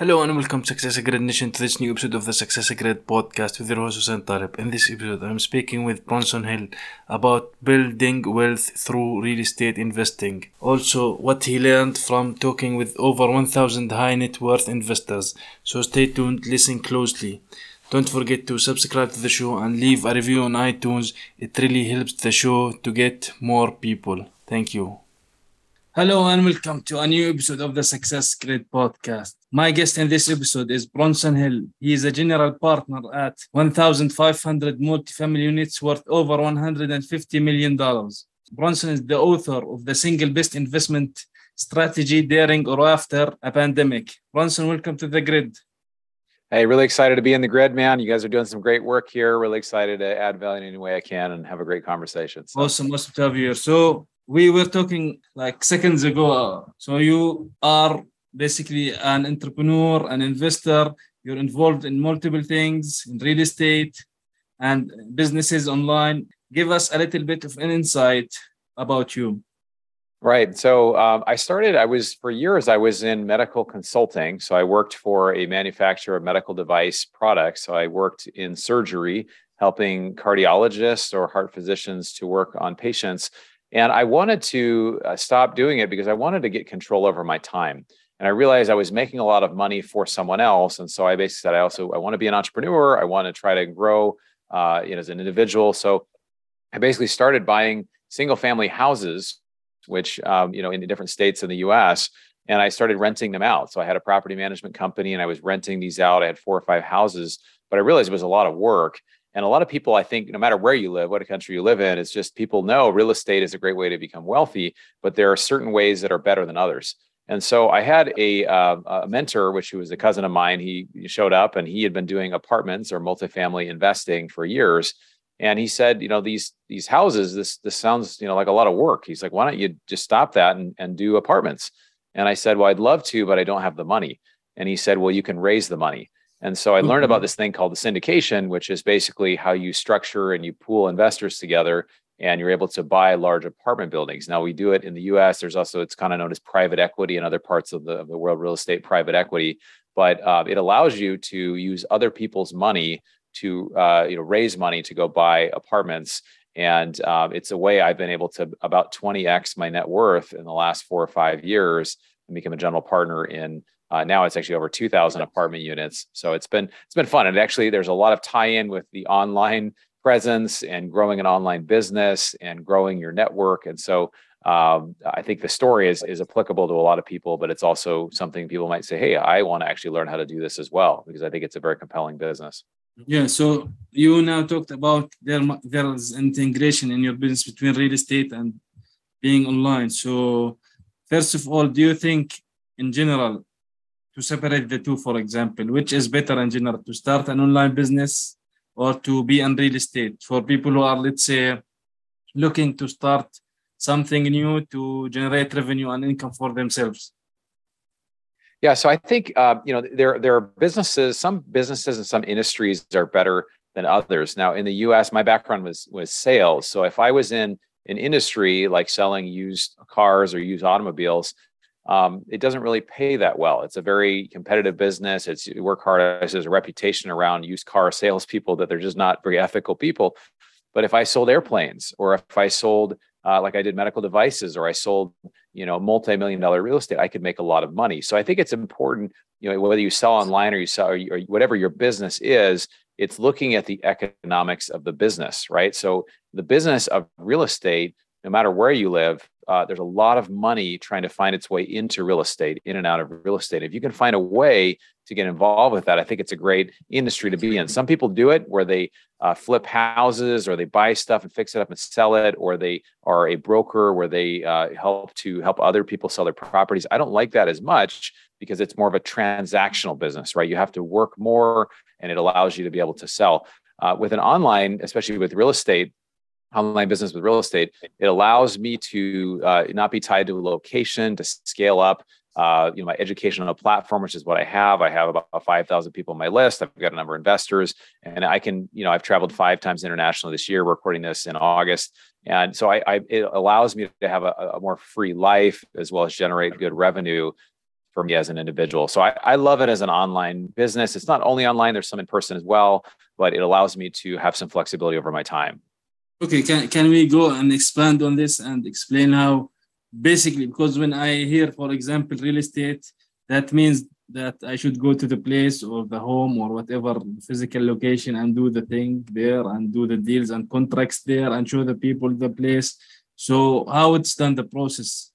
Hello and welcome to Success Grid Nation to this new episode of the Success Grid podcast with your host Hussein Talib. In this episode, I'm speaking with Bronson Hill about building wealth through real estate investing. Also, what he learned from talking with over 1,000 high net worth investors. So stay tuned, listen closely. Don't forget to subscribe to the show and leave a review on iTunes. It really helps the show to get more people. Thank you. Hello and welcome to a new episode of the Success Grid podcast. My guest in this episode is Bronson Hill. He is a general partner at 1,500 multifamily units worth over $150 million. Bronson is the author of the single best investment strategy during or after a pandemic. Bronson, welcome to the grid. Hey, really excited to be in the grid, man. You guys are doing some great work here. Really excited to add value in any way I can and have a great conversation. So. Awesome, awesome to have you here. So we were talking like seconds ago. So you are basically an entrepreneur, an investor. You're involved in multiple things in real estate and businesses online. Give us a little bit of an insight about you. Right. So um, I started, I was for years, I was in medical consulting. So I worked for a manufacturer of medical device products. So I worked in surgery, helping cardiologists or heart physicians to work on patients. And I wanted to uh, stop doing it because I wanted to get control over my time and I realized I was making a lot of money for someone else. And so I basically said, I also I want to be an entrepreneur. I want to try to grow, uh, you know, as an individual. So I basically started buying single family houses, which um, you know in the different states in the U.S. And I started renting them out. So I had a property management company, and I was renting these out. I had four or five houses, but I realized it was a lot of work. And a lot of people, I think, no matter where you live, what a country you live in, it's just people know real estate is a great way to become wealthy, but there are certain ways that are better than others. And so I had a, uh, a mentor, which was a cousin of mine. He showed up and he had been doing apartments or multifamily investing for years. And he said, you know, these these houses, this this sounds, you know, like a lot of work. He's like, why don't you just stop that and, and do apartments? And I said, well, I'd love to, but I don't have the money. And he said, well, you can raise the money. And so I learned about mm-hmm. this thing called the syndication, which is basically how you structure and you pool investors together and you're able to buy large apartment buildings. Now we do it in the U.S. There's also it's kind of known as private equity in other parts of the, of the world, real estate private equity, but uh, it allows you to use other people's money to uh, you know raise money to go buy apartments. And um, it's a way I've been able to about 20x my net worth in the last four or five years and become a general partner in uh, now it's actually over 2,000 apartment units. So it's been it's been fun, and actually there's a lot of tie-in with the online presence and growing an online business and growing your network. And so um, I think the story is is applicable to a lot of people, but it's also something people might say, "Hey, I want to actually learn how to do this as well," because I think it's a very compelling business. Yeah. So you now talked about there there's integration in your business between real estate and being online. So first of all, do you think in general to separate the two, for example, which is better in general to start an online business or to be in real estate for people who are, let's say, looking to start something new to generate revenue and income for themselves? Yeah, so I think uh, you know there there are businesses, some businesses and some industries are better than others. Now, in the U.S., my background was was sales. So if I was in an industry like selling used cars or used automobiles, um, it doesn't really pay that well. It's a very competitive business. It's you work hard. There's a reputation around used car salespeople that they're just not very ethical people. But if I sold airplanes, or if I sold uh, like I did medical devices, or I sold you know multi-million dollar real estate, I could make a lot of money. So I think it's important, you know, whether you sell online or you sell or, you, or whatever your business is, it's looking at the economics of the business, right? So the business of real estate, no matter where you live, uh, there's a lot of money trying to find its way into real estate, in and out of real estate. If you can find a way to get involved with that, I think it's a great industry to be in. Some people do it where they uh, flip houses or they buy stuff and fix it up and sell it, or they are a broker where they uh, help to help other people sell their properties. I don't like that as much because it's more of a transactional business, right? You have to work more and it allows you to be able to sell. Uh, with an online, especially with real estate, online business with real estate, it allows me to uh, not be tied to a location, to scale up. Uh, you know, my educational platform, which is what I have. I have about 5,000 people on my list. I've got a number of investors, and I can, you know, I've traveled five times internationally this year. We're recording this in August, and so I, I it allows me to have a, a more free life as well as generate good revenue for me as an individual. So I, I love it as an online business. It's not only online, there's some in person as well, but it allows me to have some flexibility over my time. Okay, can, can we go and expand on this and explain how basically, because when I hear, for example, real estate, that means that I should go to the place or the home or whatever physical location and do the thing there and do the deals and contracts there and show the people the place. So how it's done the process?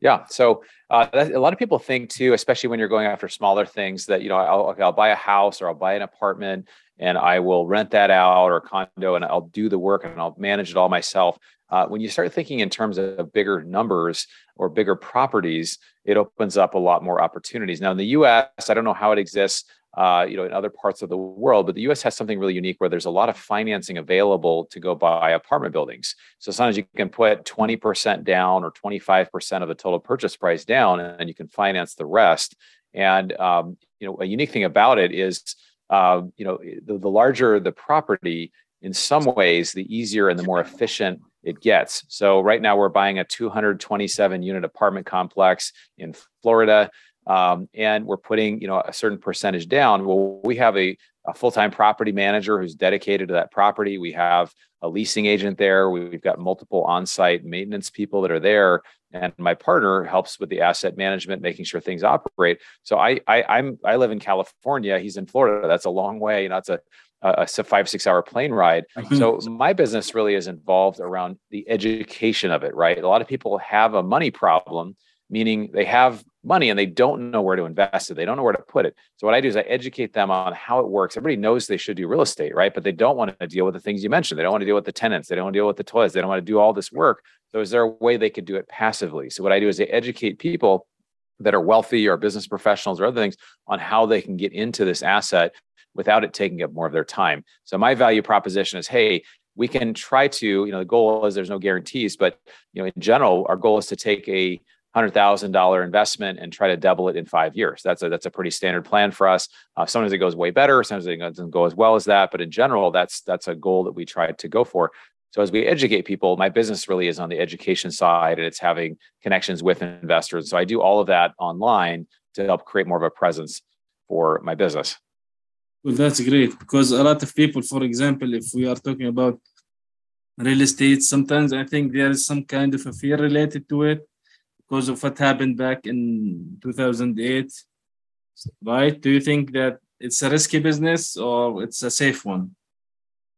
Yeah, so uh, a lot of people think too, especially when you're going after smaller things, that you know I'll, I'll buy a house or I'll buy an apartment and I will rent that out or condo and I'll do the work and I'll manage it all myself. Uh, when you start thinking in terms of bigger numbers or bigger properties, it opens up a lot more opportunities. Now, in the U.S., I don't know how it exists, uh, you know, in other parts of the world, but the U.S. has something really unique where there's a lot of financing available to go buy apartment buildings. So sometimes you can put 20% down or 25% of the total purchase price down, and you can finance the rest. And um, you know, a unique thing about it is, uh, you know, the, the larger the property, in some ways, the easier and the more efficient it gets. So right now we're buying a 227 unit apartment complex in Florida. Um, and we're putting you know a certain percentage down well we have a, a, full-time property manager who's dedicated to that property we have a leasing agent there we've got multiple on-site maintenance people that are there and my partner helps with the asset management making sure things operate. So i, I i'm i live in california. He's in florida. That's a long way you know it's a a five six hour plane ride. Mm-hmm. so my business really is involved around the education of it right? A lot of people have a money problem meaning they have money and they don't know where to invest it. They don't know where to put it. So what i do is i educate them on how it works. Everybody knows they should do real estate right? But they don't want to deal with the things you mentioned. They don't want to deal with the tenants. They don't want to deal with the toys. they don't want to do all this work. So is there a way they could do it passively? So what i do is I educate people that are wealthy or business professionals or other things on how they can get into this asset without it taking up more of their time. So my value proposition is, hey, we can try to, you know, the goal is there's no guarantees, but you know, in general, our goal is to take a hundred thousand dollar investment and try to double it in five years. That's a that's a pretty standard plan for us. Uh, sometimes it goes way better, sometimes it doesn't go as well as that, but in general, that's that's a goal that we try to go for. So as we educate people, my business really is on the education side, and it's having connections with investors. So I do all of that online to help create more of a presence for my business. Well, that's great because a lot of people, for example, if we are talking about real estate, sometimes I think there is some kind of a fear related to it because of what happened back in 2008, right? Do you think that it's a risky business or it's a safe one?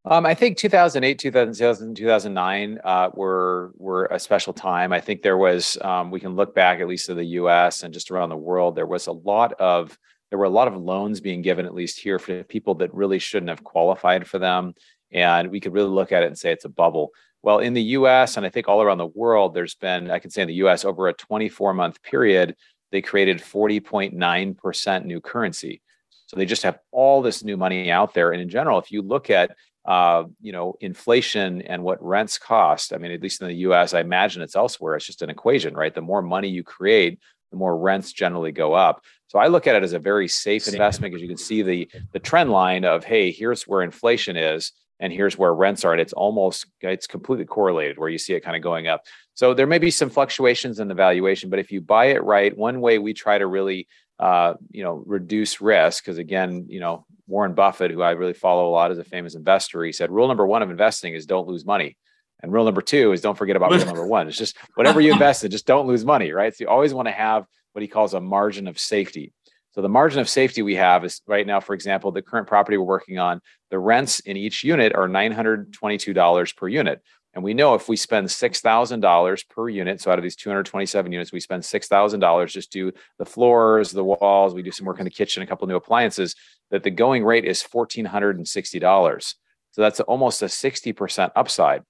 Um, I think 2008, 2000, 2009 uh, were were a special time. I think there was um, we can look back at least to the U.S. and just around the world. There was a lot of there were a lot of loans being given, at least here, for people that really shouldn't have qualified for them. And we could really look at it and say it's a bubble. Well, in the US, and I think all around the world, there's been, I can say in the US, over a 24 month period, they created 40.9% new currency. So they just have all this new money out there. And in general, if you look at uh, you know, inflation and what rents cost. I mean, at least in the U.S., I imagine it's elsewhere. It's just an equation, right? The more money you create, the more rents generally go up. So I look at it as a very safe investment because you can see the the trend line of hey, here's where inflation is and here's where rents are and it's almost it's completely correlated where you see it kind of going up. So there may be some fluctuations in the valuation, but if you buy it right, one way we try to really uh, you know reduce risk because again, you know Warren Buffett, who I really follow a lot as a famous investor, he said rule number one of investing is don't lose money. And rule number two is don't forget about rule number one. It's just whatever you invest in, just don't lose money, right? So you always want to have what he calls a margin of safety. So the margin of safety we have is right now, for example, the current property we're working on, the rents in each unit are $922 per unit. And we know if we spend $6,000 per unit, so out of these 227 units, we spend $6,000 just do the floors, the walls, we do some work in the kitchen, a couple new appliances, that the going rate is $1,460. So that's almost a 60% upside.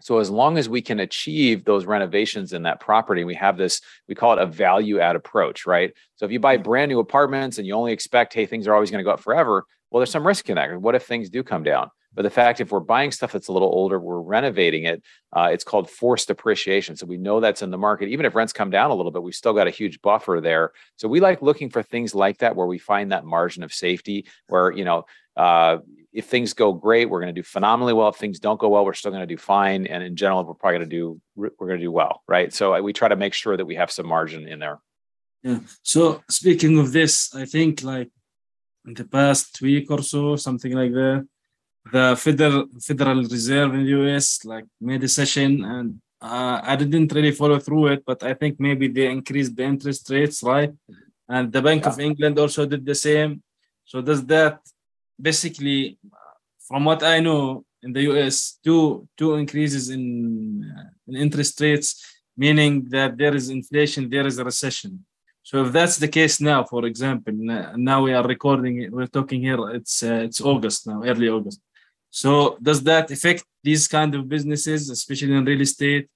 So as long as we can achieve those renovations in that property, we have this, we call it a value add approach, right? So if you buy brand new apartments and you only expect, hey, things are always going to go up forever, well, there's some risk in that. What if things do come down? But the fact, if we're buying stuff that's a little older, we're renovating it, uh, it's called forced appreciation. So we know that's in the market. Even if rents come down a little bit, we've still got a huge buffer there. So we like looking for things like that where we find that margin of safety, where, you know, uh, if things go great, we're going to do phenomenally well. If things don't go well, we're still going to do fine. And in general, we're probably going to do we're going to do well, right? So we try to make sure that we have some margin in there. Yeah. So speaking of this, I think like in the past week or so, something like that, the Federal Federal Reserve in the US like made a session and uh, I didn't really follow through it, but I think maybe they increased the interest rates, right? And the Bank yeah. of England also did the same. So does that basically, from what I know in the US, two two increases in, uh, in interest rates, meaning that there is inflation, there is a recession. So if that's the case now, for example, now we are recording, we're talking here, it's uh, it's August now, early August. So does that affect these kind of businesses, especially in real estate?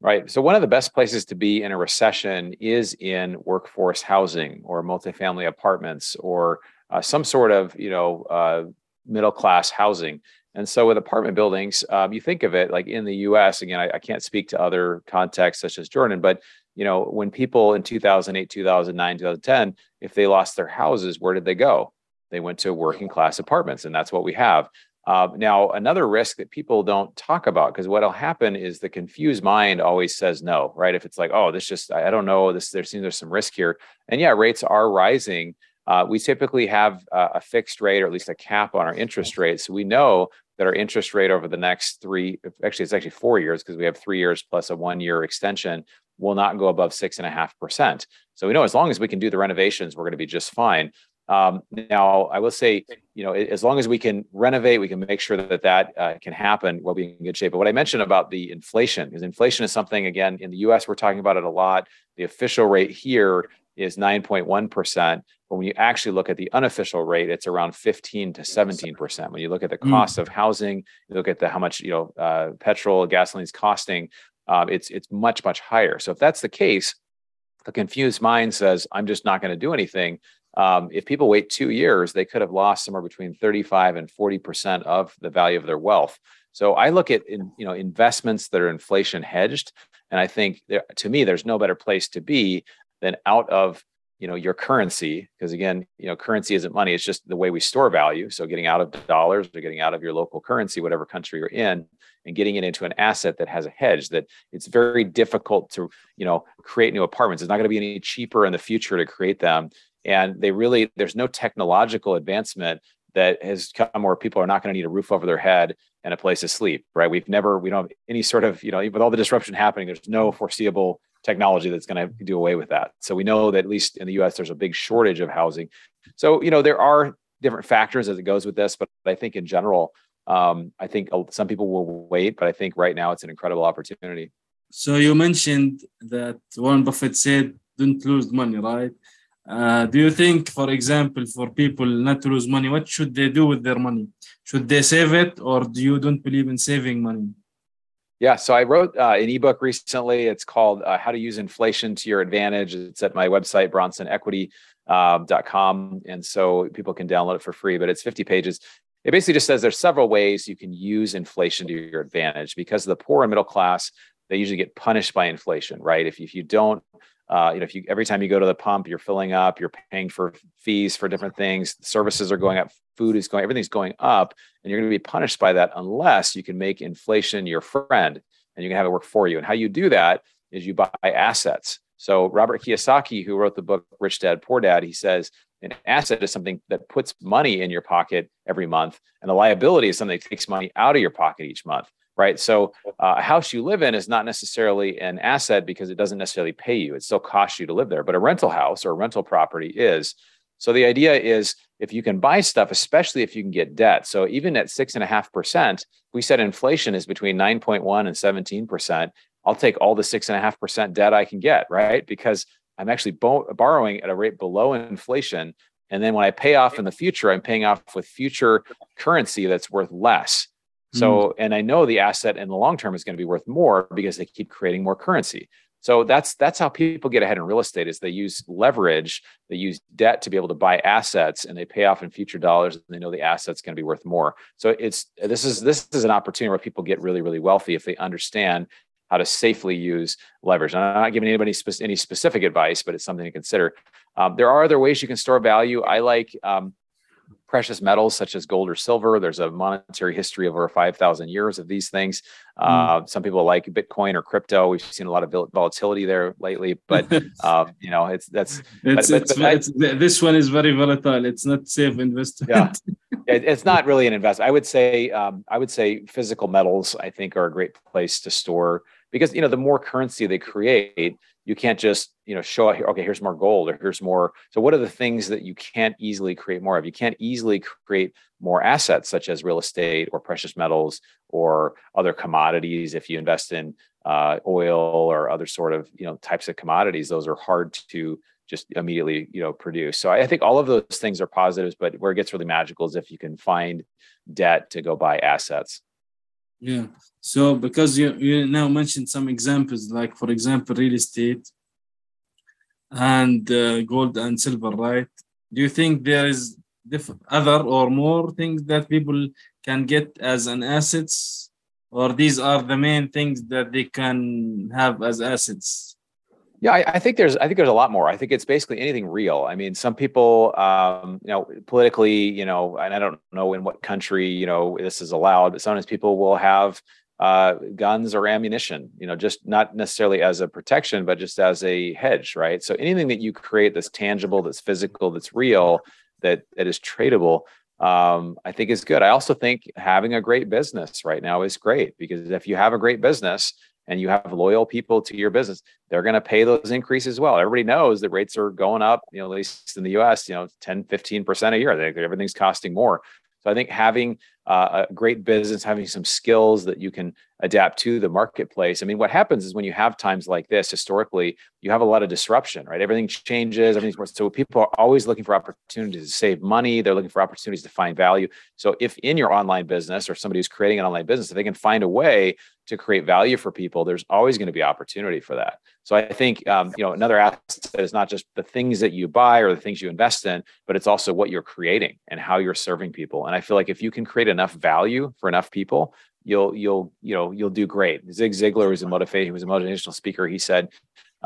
Right. So one of the best places to be in a recession is in workforce housing or multifamily apartments or uh, some sort of you know uh, middle class housing. And so with apartment buildings, um, you think of it like in the U.S. Again, I, I can't speak to other contexts such as Jordan, but you know, when people in 2008, 2009, 2010, if they lost their houses, where did they go? They went to working class apartments, and that's what we have. Uh, now, another risk that people don't talk about, because what'll happen is the confused mind always says no, right? If it's like, oh, this just, I don't know, this there seems there's some risk here, and yeah, rates are rising. Uh, we typically have uh, a fixed rate or at least a cap on our interest rate, so we know that our interest rate over the next three, actually, it's actually four years because we have three years plus a one year extension will not go above six and a half percent. So we know as long as we can do the renovations, we're going to be just fine. Um, now, I will say, you know, as long as we can renovate, we can make sure that that uh, can happen. We'll be in good shape. But what I mentioned about the inflation, because inflation is something again in the U.S. we're talking about it a lot. The official rate here is 9.1 percent, but when you actually look at the unofficial rate, it's around 15 to 17 percent. When you look at the hmm. cost mm. of housing, you look at the how much you know uh, petrol, gasoline is costing uh, it's it's much much higher. So if that's the case, the confused mind says, "I'm just not going to do anything." Um, if people wait two years, they could have lost somewhere between 35 and 40 percent of the value of their wealth. So I look at in, you know investments that are inflation hedged, and I think there, to me, there's no better place to be than out of you know your currency because again you know currency isn't money it's just the way we store value. So getting out of dollars or getting out of your local currency whatever country you're in and getting it into an asset that has a hedge that it's very difficult to you know create new apartments. It's not going to be any cheaper in the future to create them. And they really there's no technological advancement that has come where people are not going to need a roof over their head and a place to sleep right? We've never we don't have any sort of you know with all the disruption happening there's no foreseeable technology that's going to do away with that so we know that at least in the us there's a big shortage of housing so you know there are different factors as it goes with this but i think in general um, I think some people will wait, but I think right now it's an incredible opportunity. So you mentioned that Warren Buffett said, "Don't lose money," right? Uh, do you think, for example, for people not to lose money, what should they do with their money? Should they save it, or do you don't believe in saving money? Yeah, so I wrote uh, an ebook recently. It's called uh, "How to Use Inflation to Your Advantage." It's at my website, bronsonequity.com, um, and so people can download it for free. But it's 50 pages it basically just says there's several ways you can use inflation to your advantage because the poor and middle class they usually get punished by inflation right if, if you don't uh, you know if you every time you go to the pump you're filling up you're paying for fees for different things services are going up food is going everything's going up and you're going to be punished by that unless you can make inflation your friend and you can have it work for you. And how you do that is you buy assets. So robert kiyosaki who wrote the book rich dad poor dad he says an asset is something that puts money in your pocket every month, and a liability is something that takes money out of your pocket each month, right? So, uh, a house you live in is not necessarily an asset because it doesn't necessarily pay you; it still costs you to live there. But a rental house or a rental property is. So the idea is if you can buy stuff, especially if you can get debt. So even at six and a half percent, we said inflation is between 9.1 and 17 percent. I'll take all the six and a half percent debt I can get, right? Because I'm actually bo- borrowing at a rate below inflation. And then when I pay off in the future, I'm paying off with future currency that's worth less. So, mm. and I know the asset in the long term is going to be worth more because they keep creating more currency. So that's that's how people get ahead in real estate is they use leverage, they use debt to be able to buy assets and they pay off in future dollars and they know the asset's going to be worth more. So it's this is this is an opportunity where people get really really wealthy if they understand how to safely use leverage. I'm not giving anybody spe- any specific advice, but it's something to consider. Um, there are other ways you can store value. I like um, precious metals such as gold or silver. There's a monetary history of over 5,000 years of these things. Mm. Uh, some people like Bitcoin or crypto. We've seen a lot of volatility there lately, but uh, you know, it's that's it's, but, it's, but, it's, this one is very volatile. It's not safe investment. Yeah, it, it's not really an investment. I would say um, I would say physical metals. I think are a great place to store because you know the more currency they create you can't just you know show here okay here's more gold or here's more so what are the things that you can't easily create more of? You can't easily create more assets such as real estate or precious metals or other commodities if you invest in uh, oil or other sort of you know types of commodities. Those are hard to just immediately you know produce. So i think all of those things are positives but where it gets really magical is if you can find debt to go buy assets yeah. So because you, you now mentioned some examples, like for example, real estate and uh, gold and silver, right? Do you think there is diff- other or more things that people can get as an assets, or these are the main things that they can have as assets? Yeah, I, I, think there's I think there's a lot more. I think it's basically anything real. I mean, some people, um, you know, politically, you know, and I don't know in what country, you know, this is allowed, but sometimes people will have uh, guns or ammunition, you know, just not necessarily as a protection, but just as a hedge, right? So anything that you create that's tangible, that's physical, that's real, that that is tradable, um, I think is good. I also think having a great business right now is great because if you have a great business, and you have loyal people to your business, they're going to pay those increases as well. Everybody knows that rates are going up, you know, at least in the US, you know, 10, 15% a year. They, everything's costing more. So I think having uh, a great business, having some skills that you can adapt to the marketplace. I mean, what happens is when you have times like this, historically, you have a lot of disruption, right? Everything changes, everything's more. So people are always looking for opportunities to save money. They're looking for opportunities to find value. So if in your online business or somebody who's creating an online business, if they can find a way to create value for people, there's always going to be opportunity for that. So I think um, you know another asset is not just the things that you buy or the things you invest in, but it's also what you're creating and how you're serving people. And I feel like if you can create enough value for enough people, you'll you'll you know you'll do great. Zig Ziglar was a motivation. He was a motivational speaker. He said,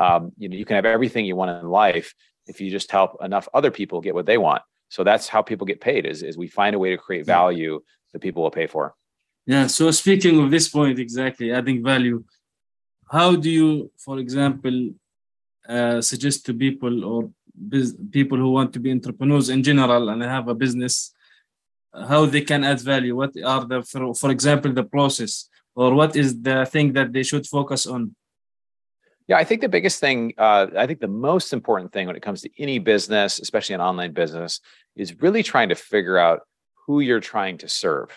um, you know, you can have everything you want in life if you just help enough other people get what they want. So that's how people get paid. Is is we find a way to create value that people will pay for. Yeah. So speaking of this point, exactly adding value. How do you, for example, uh, suggest to people or biz- people who want to be entrepreneurs in general and have a business how they can add value. What are the for, for example the process? Or what is the thing that they should focus on? Yeah i think the biggest thing uh, i think the most important thing when it comes to any business especially an online business is really trying to figure out who you're trying to serve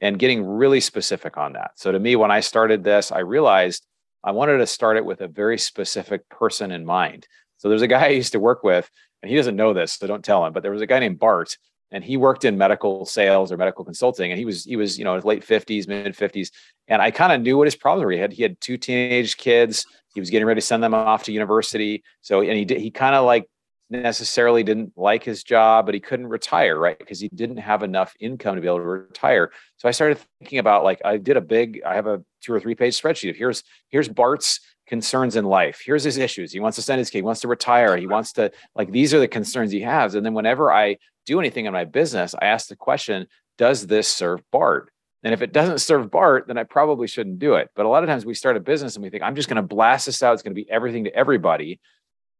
and getting really specific on that. So to me when i started this i realized i wanted to start it with a very specific person in mind. So there's a guy i used to work with and he doesn't know this so don't tell him but there was a guy named bart and he worked in medical sales or medical consulting and he was he was you know his late 50s mid 50s and i kind of knew what his problems were. He had he had two teenage kids. He was getting ready to send them off to university. So and he did he kind of like necessarily didn't like his job but he couldn't retire right? Because he didn't have enough income to be able to retire. So i started thinking about like i did a big i have a two or three page spreadsheet of here's here's bart's concerns in life. Here's his issues. He wants to send his kid he wants to retire. He wants to like these are the concerns he has. And then whenever i do anything in my business, I ask the question, does this serve Bart? And if it doesn't serve Bart, then I probably shouldn't do it. But a lot of times we start a business and we think, I'm just going to blast this out. It's going to be everything to everybody.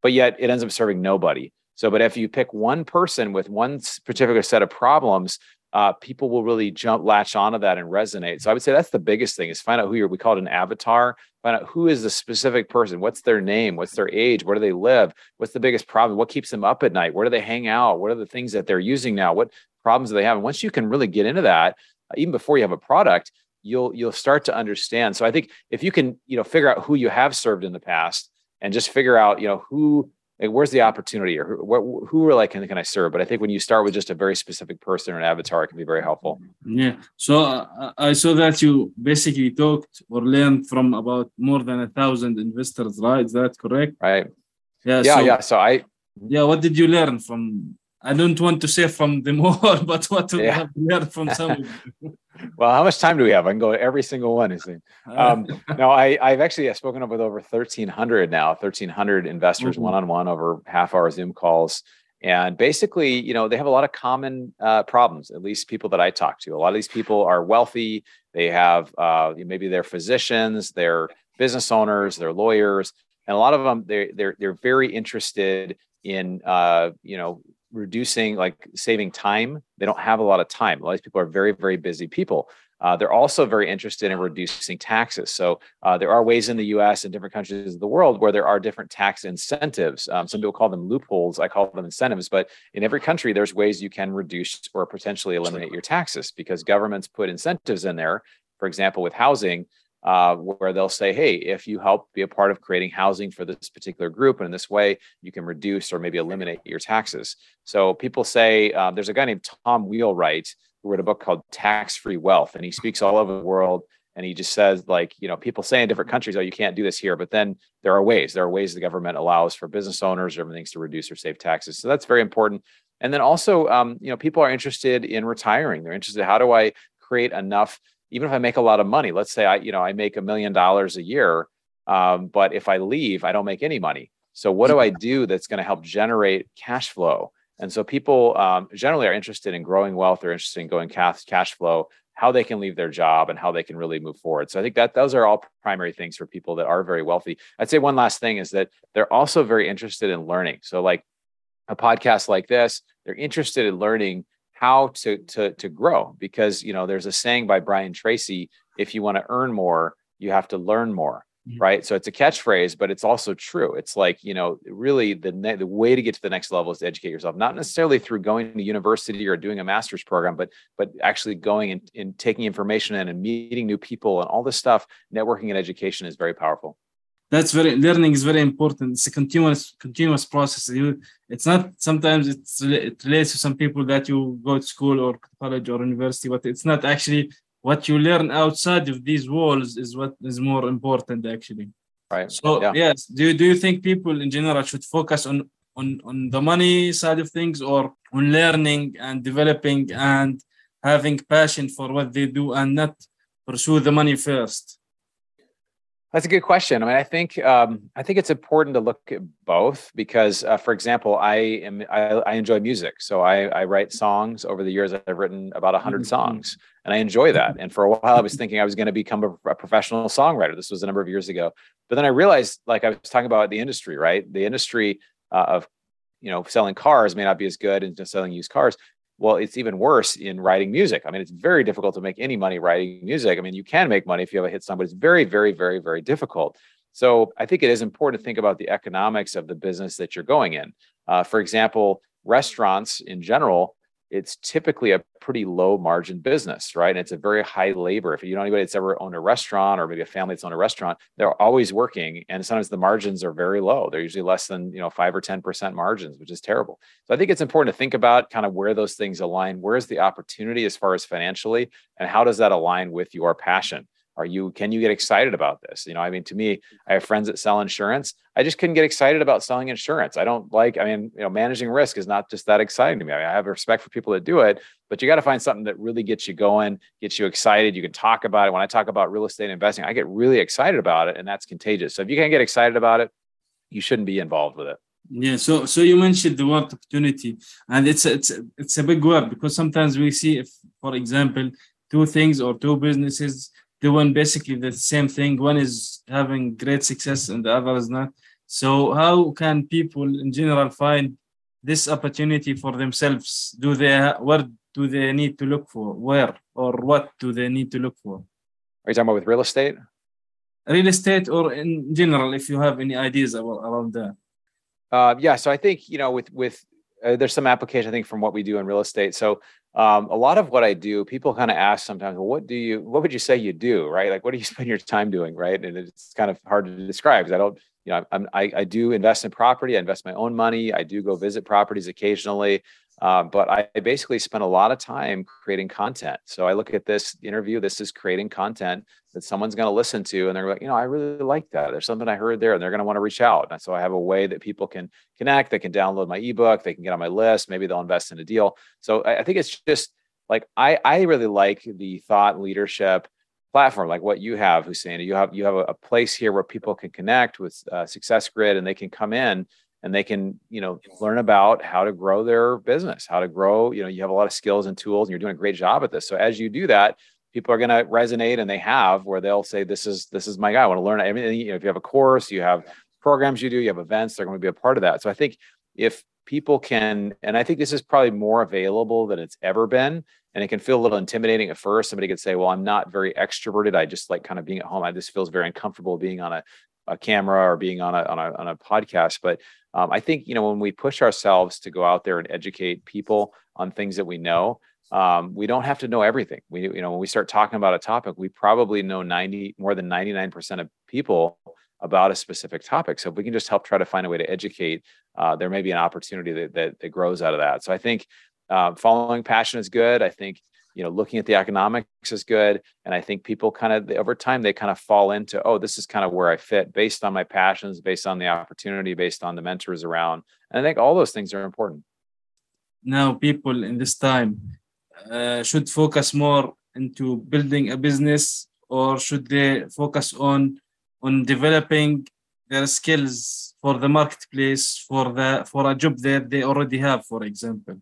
But yet it ends up serving nobody. So, but if you pick one person with one particular set of problems uh, people will really jump latch onto that and resonate. So I would say that's the biggest thing is find out who you're. We call it an avatar. Find out who is the specific person. What's their name? What's their age? Where do they live? What's the biggest problem? What keeps them up at night? Where do they hang out? What are the things that they're using now? What problems do they have? And once you can really get into that, uh, even before you have a product, you'll you'll start to understand. So I think if you can you know figure out who you have served in the past and just figure out you know who like where's the opportunity or who, who are like can, can i serve? But i think when you start with just a very specific person or an avatar it can be very helpful. Yeah. So uh, i saw that you basically talked or learned from about more than a thousand investors right? Is that correct? Right. Yeah yeah so, yeah so i yeah what did you learn from i don't want to say from them all but what yeah. have learned from some well, how much time do we have? I can go every single one. Is um, no, I, I've actually I've spoken up with over 1,300 now, 1,300 investors one on one over half hour Zoom calls. And basically, you know, they have a lot of common uh, problems. At least people that I talk to, a lot of these people are wealthy. They have uh, maybe they're physicians, they're business owners, they're lawyers, and a lot of them they're they're they're very interested in uh, you know reducing like saving time. They don't have a lot of time. A lot of these people are very very busy people. Uh, they're also very interested in reducing taxes. So uh, there are ways in the U.S. and different countries of the world where there are different tax incentives. Um, some people call them loopholes. I call them incentives. But in every country, there's ways you can reduce or potentially eliminate your taxes because governments put incentives in there. For example, with housing, uh, where they'll say, hey, if you help be a part of creating housing for this particular group, and in this way, you can reduce or maybe eliminate your taxes. So people say, uh, there's a guy named Tom Wheelwright who wrote a book called Tax Free Wealth, and he speaks all over the world. And he just says, like, you know, people say in different countries, oh, you can't do this here. But then there are ways. There are ways the government allows for business owners or things to reduce or save taxes. So that's very important. And then also, um, you know, people are interested in retiring. They're interested, how do I create enough even if I make a lot of money, let's say I, you know, I make a million dollars a year, um, but if I leave, I don't make any money. So what do I do that's going to help generate cash flow? And so people um, generally are interested in growing wealth. They're interested in going cash cash flow, how they can leave their job, and how they can really move forward. So I think that those are all primary things for people that are very wealthy. I'd say one last thing is that they're also very interested in learning. So like a podcast like this, they're interested in learning how to to to grow because you know there's a saying by Brian Tracy if you want to earn more you have to learn more mm-hmm. right? So it's a catchphrase but it's also true. It's like you know really the ne- the way to get to the next level is to educate yourself not necessarily through going to university or doing a master's program but but actually going and, and taking information in and meeting new people and all this stuff. Networking and education is very powerful that's very learning is very important. It's a continuous continuous process. You it's not sometimes it's it relates to some people that you go to school or college or university but it's not actually what you learn outside of these walls is what is more important actually. Right. So yeah. yes. Do you, do you think people in general should focus on on on the money side of things or on learning and developing and having passion for what they do and not pursue the money first that's a good question. I mean, I think um, I think it's important to look at both because, uh, for example, I am I, I enjoy music, so I, I, write songs. Over the years, I've written about a 100 mm-hmm. songs, and I enjoy that. And for a while, I was thinking I was going to become a, a, professional songwriter. This was a number of years ago, but then I realized, like I was talking about the industry, right? The industry uh, of you know selling cars may not be as good as just selling used cars well, it's even worse in writing music. I mean, it's very difficult to make any money writing music. I mean, you can make money if you have a hit song, but it's very, very, very, very difficult. So I think it is important to think about the economics of the business that you're going in. Uh, for example, restaurants in general it's typically a pretty low margin business, right? And it's a very high labor. If you know anybody that's ever owned a restaurant or maybe a family that's owned a restaurant, they're always working. And sometimes the margins are very low. They're usually less than, you know, five or 10% margins, which is terrible. So I think it's important to think about kind of where those things align. Where's the opportunity as far as financially? And how does that align with your passion? Are you, can you get excited about this? You know, I mean, to me, I have friends that sell insurance. I just couldn't get excited about selling insurance. I don't like, I mean, you know, managing risk is not just that exciting to me. I, mean, I have respect for people that do it, but you got to find something that really gets you going, gets you excited. You can talk about it. When I talk about real estate investing, I get really excited about it and that's contagious. So if you can't get excited about it, you shouldn't be involved with it. Yeah, so so you mentioned the word opportunity, and it's it's it's a big word because sometimes we see if, for example, two things or two businesses doing basically the same thing. One is having great success and the other is not. So how can people in general find this opportunity for themselves? Do they where do they need to look for? Where or what do they need to look for? Are you talking about with real estate? Real estate or in general, if you have any ideas about, around that. Uh, yeah, so I think you know with with uh, there's some application I think from what we do in real estate. So um, a lot of what I do, people kind of ask sometimes, well, what do you, what would you say you do, right? Like, what do you spend your time doing, right? And it's kind of hard to describe because I don't, you know, I'm, I, I do invest in property. I invest my own money. I do go visit properties occasionally. Um, but I basically spend a lot of time creating content. So I look at this interview, this is creating content that someone's going to listen to and they're like, you know, I really like that. There's something I heard there and they're going to want to reach out. And so I have a way that people can connect. They can download my ebook. They can get on my list. Maybe they'll invest in a deal. So I, I think it's just like, I, I really like the thought leadership platform like what you have Hussein. You have, you have a, a place here where people can connect with uh, Success Grid and they can come in and they can you know learn about how to grow their business how to grow you know you have a lot of skills and tools and you're doing a great job at this. So as you do that people are going to resonate and they have where they'll say this is this is my guy. I want to learn everything. You know, if you have a course you have programs you do you have events they're going to be a part of that. So i think if people can and i think this is probably more available than it's ever been and it can feel a little intimidating at first. Somebody could say well i'm not very extroverted. I just like kind of being at home. I just feels very uncomfortable being on a, a camera or being on a, on a on a podcast. But um, i think you know when we push ourselves to go out there and educate people on things that we know um, we don't have to know everything. We you know when we start talking about a topic we probably know 90 more than 99% of people about a specific topic. So if we can just help try to find a way to educate uh, there may be an opportunity that, that, that grows out of that. So i think uh, following passion is good. I think you know looking at the economics is good. And i think people kind of over time they kind of fall into oh this is kind of where i fit based on my passions based on the opportunity based on the mentors around. And i think all those things are important. Now people in this time uh, should focus more into building a business or should they focus on on developing their skills for the marketplace for the for a job that they already have for example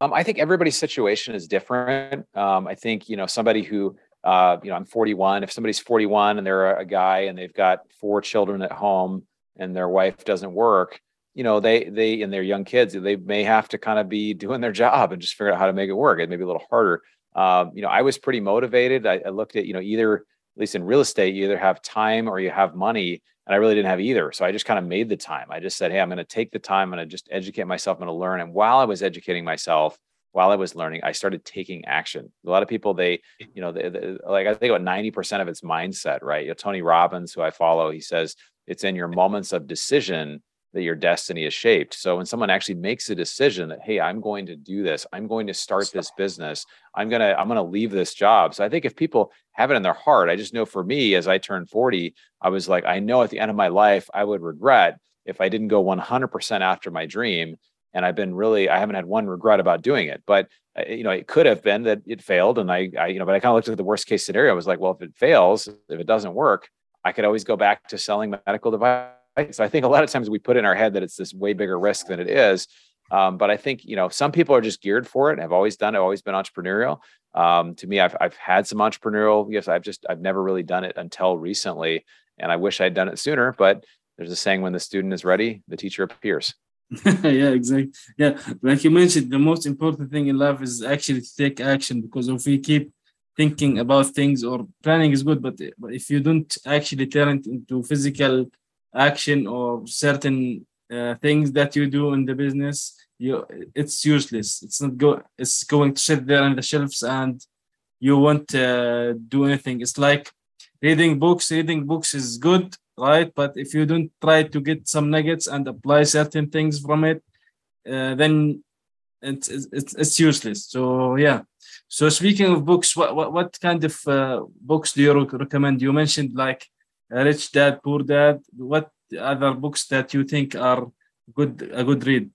um, I think everybody's situation is different. Um, I think you know somebody who uh, you know I'm 41. If somebody's 41 and they're a guy and they've got four children at home and their wife doesn't work, you know they they and their young kids they may have to kind of be doing their job and just figure out how to make it work. It may be a little harder. Um, you know, I was pretty motivated. I, I looked at you know either at least in real estate, you either have time or you have money. And I really didn't have either. So I just kind of made the time. I just said, Hey, I'm going to take the time. And I'm going to just educate myself. I'm going to learn. And while I was educating myself, while I was learning, I started taking action. A lot of people, they, you know, they, they, like I think about 90% of it's mindset, right? You know, Tony Robbins, who I follow, he says it's in your moments of decision that your destiny is shaped. So when someone actually makes a decision that, hey, I'm going to do this, I'm going to start this business, I'm gonna, I'm gonna leave this job. So I think if people have it in their heart, I just know for me, as I turned 40, I was like, I know at the end of my life, I would regret if I didn't go 100% after my dream. And I've been really, I haven't had one regret about doing it. But uh, you know, it could have been that it failed, and I, I you know, but I kind of looked at the worst case scenario. I was like, well, if it fails, if it doesn't work, I could always go back to selling medical devices Right? So I think a lot of times we put in our head that it's this way bigger risk than it is. Um, but I think you know some people are just geared for it. Have always done it. Always been entrepreneurial. Um, to me, I've I've had some entrepreneurial. Yes, I've just I've never really done it until recently, and I wish I'd done it sooner. But there's a saying: when the student is ready, the teacher appears. yeah, exactly. Yeah, like you mentioned, the most important thing in life is actually to take action because if we keep thinking about things or planning is good, but, but if you don't actually turn it into physical action or certain uh, things that you do in the business you it's useless. It's not go it's going to sit there on the shelves and you won't uh, do anything. It's like reading books. Reading books is good right? But if you don't try to get some nuggets and apply certain things from it uh, then it's, it's it's useless. So yeah. So speaking of books what what, what kind of uh, books do you recommend? You mentioned like Rich Dad Poor Dad. What other books that you think are good a good read?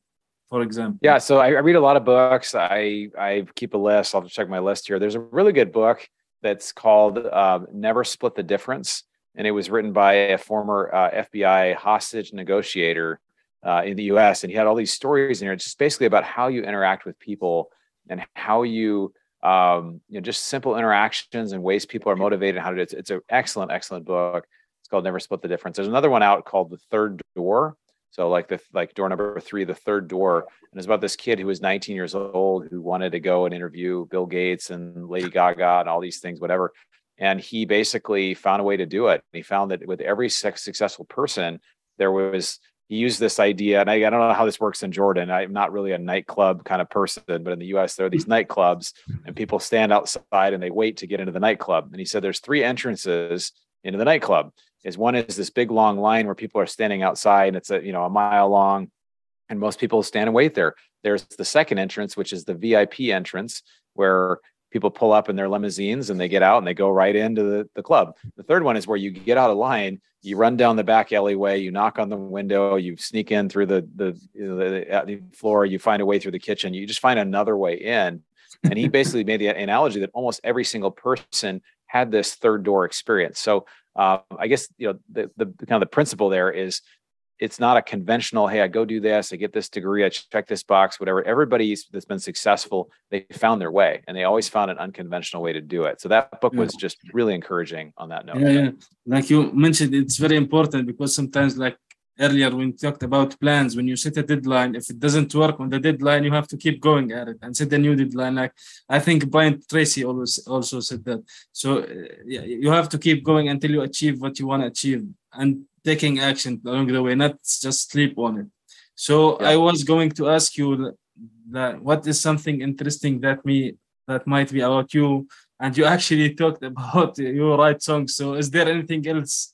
For example. Yeah, so I, I read a lot of books. I I keep a list. I'll check my list here. There's a really good book that's called uh, Never Split the Difference, and it was written by a former uh, FBI hostage negotiator uh, in the U.S. And he had all these stories in here. It's just basically about how you interact with people and how you um, you know just simple interactions and ways people are motivated. How to do it. It's, it's an excellent, excellent book called Never Split the Difference. There's another one out called The Third Door. So like the like door number three, the third door, and it's about this kid who was 19 years old who wanted to go and interview Bill Gates and Lady Gaga and all these things, whatever. And he basically found a way to do it. He found that with every successful person, there was he used this idea, and I, I don't know how this works in Jordan. I'm not really a nightclub kind of person, but in the U.S. there are these nightclubs, and people stand outside and they wait to get into the nightclub. And he said there's three entrances into the nightclub is one is this big long line where people are standing outside and it's a you know a mile long and most people stand and wait there. There's the second entrance which is the vip entrance where people pull up in their limousines and they get out and they go right into the, the club. The third one is where you get out of line you run down the back alleyway you knock on the window you sneak in through the the, the floor you find a way through the kitchen you just find another way in. And he basically made the analogy that almost every single person had this third door experience. So uh, I guess you know the, the kind of the principle there is it's not a conventional hey i go do this i get this degree i check this box whatever. Everybody that's been successful they found their way and they always found an unconventional way to do it. So that book was just really encouraging on that note. Yeah, yeah. like you mentioned it's very important because sometimes like earlier when we talked about plans when you set a deadline if it doesn't work on the deadline you have to keep going at it and set a new deadline. Like i think brian tracy always also said that. So uh, yeah, you have to keep going until you achieve what you want to achieve and taking action along the way not just sleep on it. So yeah. i was going to ask you that what is something interesting that me that might be about you? And you actually talked about you write songs so is there anything else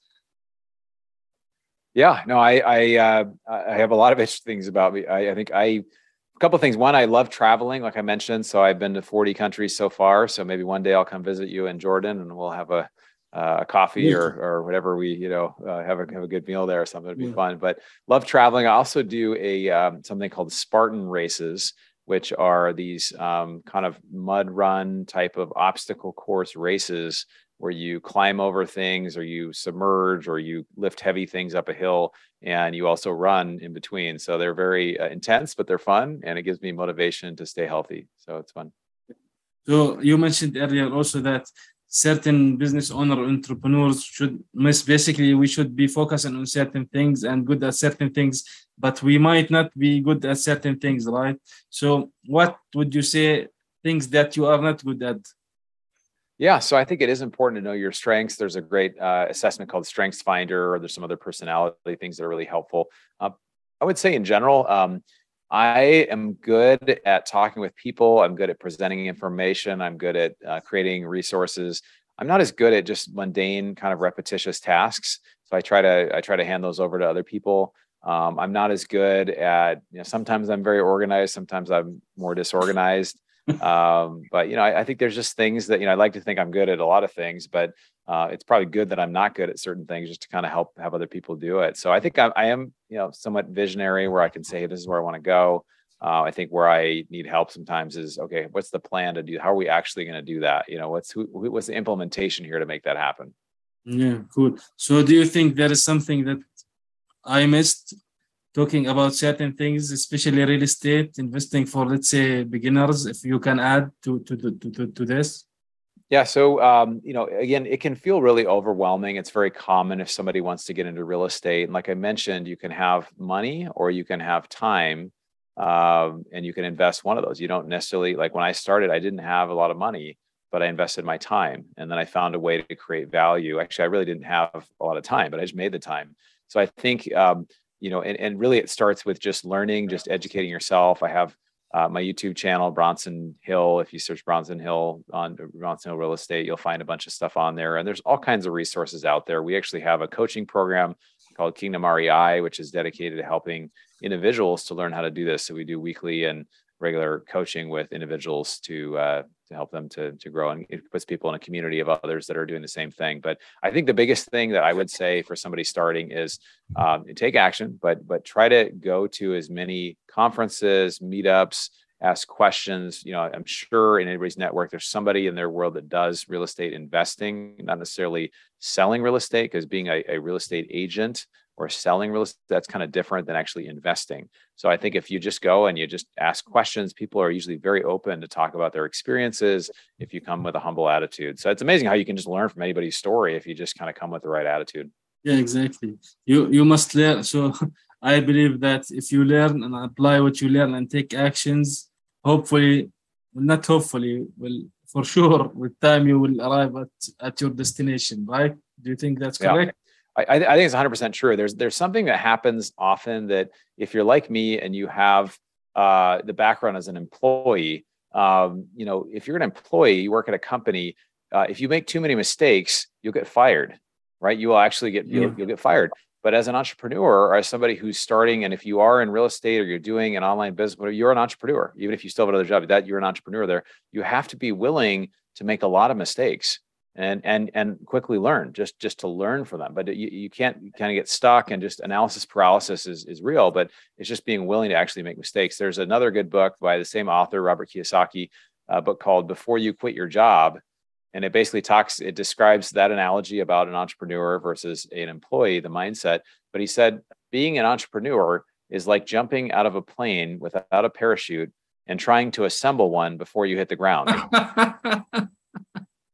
yeah, no, I I uh, I have a lot of interesting things about me. I, I think I a couple of things. One, I love traveling, like I mentioned. So I've been to 40 countries so far. So maybe one day I'll come visit you in Jordan, and we'll have a uh, a coffee or or whatever we you know uh, have a have a good meal there or something. It'd be yeah. fun. But love traveling. I also do a um, something called Spartan races, which are these um, kind of mud run type of obstacle course races where you climb over things or you submerge or you lift heavy things up a hill and you also run in between. So they're very uh, intense but they're fun and it gives me motivation to stay healthy. So it's fun. So you mentioned earlier also that certain business owner entrepreneurs should miss basically we should be focusing on certain things and good at certain things but we might not be good at certain things right? So what would you say things that you are not good at yeah, so I think it is important to know your strengths. There's a great uh, assessment called Strengths Finder, or there's some other personality things that are really helpful. Uh, I would say in general, um, I am good at talking with people. I'm good at presenting information. I'm good at uh, creating resources. I'm not as good at just mundane kind of repetitious tasks. So I try to I try to hand those over to other people. Um, I'm not as good at you know sometimes I'm very organized. Sometimes I'm more disorganized um, but you know, I, I, think there's just things that you know I like to think I'm good at a lot of things, but uh, it's probably good that I'm not good at certain things just to kind of help have other people do it. So I think I, I am you know somewhat visionary where I can say hey, this is where I want to go. Uh, I think where I need help sometimes is okay. What's the plan to do? How are we actually going to do that? You know, what's who, what's the implementation here to make that happen? Yeah, cool. So, do you think that is something that I missed talking about certain things, especially real estate investing for, let's say, beginners, if you can add to, to, to, to, to this? Yeah. So, um, you know, again, it can feel really overwhelming. It's very common if somebody wants to get into real estate. And like I mentioned, you can have money or you can have time um, and you can invest one of those. You don't necessarily, like when I started, I didn't have a lot of money, but I invested my time and then I found a way to create value. Actually, I really didn't have a lot of time, but I just made the time. So I think um, you know, and, and really it starts with just learning, just educating yourself. I have uh, my YouTube channel, Bronson Hill. If you search Bronson Hill on Bronson Hill Real Estate, you'll find a bunch of stuff on there. And there's all kinds of resources out there. We actually have a coaching program called Kingdom REI, which is dedicated to helping individuals to learn how to do this. So we do weekly and regular coaching with individuals to uh, to help them to to grow and it puts people in a community of others that are doing the same thing. But i think the biggest thing that i would say for somebody starting is um, take action but but try to go to as many conferences meetups ask questions. You know i'm sure in anybody's network there's somebody in their world that does real estate investing not necessarily selling real estate because being a, a real estate agent or selling real estate that's kind of different than actually investing so i think if you just go and you just ask questions people are usually very open to talk about their experiences if you come with a humble attitude. So it's amazing how you can just learn from anybody's story if you just kind of come with the right attitude. Yeah exactly. You you must learn so i believe that if you learn and apply what you learn and take actions hopefully well, not hopefully well for sure with time you will arrive at at your destination right? Do you think that's correct? yeah. I, I think it's 100% true. There's there's something that happens often that if you're like me and you have uh, the background as an employee, um, you know, if you're an employee, you work at a company. Uh, if you make too many mistakes, you'll get fired, right? You will actually get you'll, you'll get fired. But as an entrepreneur or as somebody who's starting, and if you are in real estate or you're doing an online business, you're an entrepreneur. Even if you still have another job, that you're an entrepreneur there. You have to be willing to make a lot of mistakes and and and quickly learn just just to learn from them. But you, you can't kind of get stuck and just analysis paralysis is, is real but it's just being willing to actually make mistakes. There's another good book by the same author robert kiyosaki a book called before you quit your job. And it basically talks it describes that analogy about an entrepreneur versus an employee the mindset. But he said being an entrepreneur is like jumping out of a plane without a parachute and trying to assemble one before you hit the ground.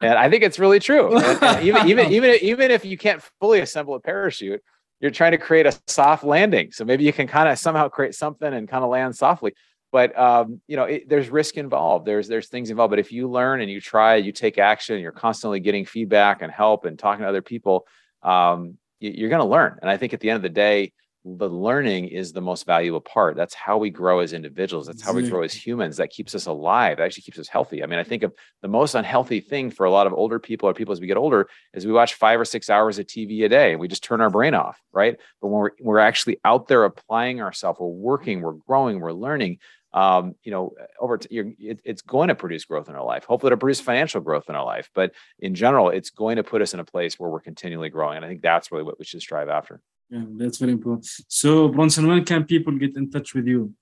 and I think it's really true. And, and even even even even if you can't fully assemble a parachute, you're trying to create a soft landing. So maybe you can kind of somehow create something and kind of land softly. But um, you know, it, there's risk involved. There's there's things involved. But if you learn and you try, you take action, you're constantly getting feedback and help and talking to other people, um, you, are going to learn. And I think at the end of the day, the learning is the most valuable part. That's how we grow as individuals. That's how we grow as humans. That keeps us alive. That actually keeps us healthy. I mean, I think of the most unhealthy thing for a lot of older people or people as we get older is we watch five or six hours of TV a day and we just turn our brain off, right? But when we're, we're actually out there applying ourselves, we're working, we're growing, we're learning. Um, you know, over t- it, it's going to produce growth in our life. Hopefully, it'll produce financial growth in our life. But in general, it's going to put us in a place where we're continually growing. And I think that's really what we should strive after. Yeah, that's very important. So, Bronson, when can people get in touch with you?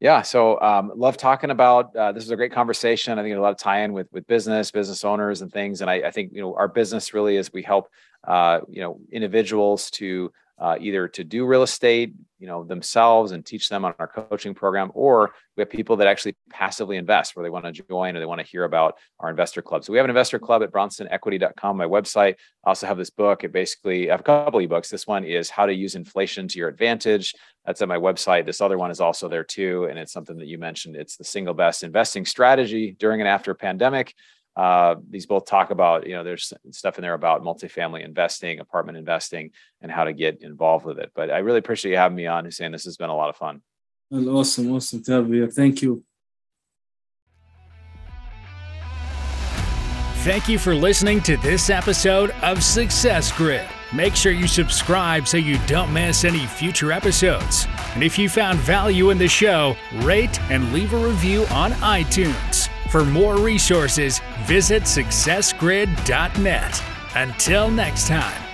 Yeah, so um, love talking about. Uh, this is a great conversation. I think a lot of tie-in with with business, business owners, and things. And I, I think you know our business really is we help uh, you know individuals to uh, either to do real estate, you know, themselves and teach them on our coaching program, or we have people that actually passively invest where they want to join or they want to hear about our investor club. So we have an investor club at bronsonequity.com, my website. I also have this book. It basically, I have a couple of books. This one is How to Use Inflation to Your Advantage. That's at my website. This other one is also there too. And it's something that you mentioned. It's the single best investing strategy during and after a pandemic. Uh, these both talk about, you know, there's stuff in there about multifamily investing, apartment investing, and how to get involved with it. But I really appreciate you having me on, Hussein. This has been a lot of fun. Well, awesome, awesome to have you. Thank you. Thank you for listening to this episode of Success Grid. Make sure you subscribe so you don't miss any future episodes. And if you found value in the show, rate and leave a review on iTunes. For more resources, visit successgrid.net. Until next time.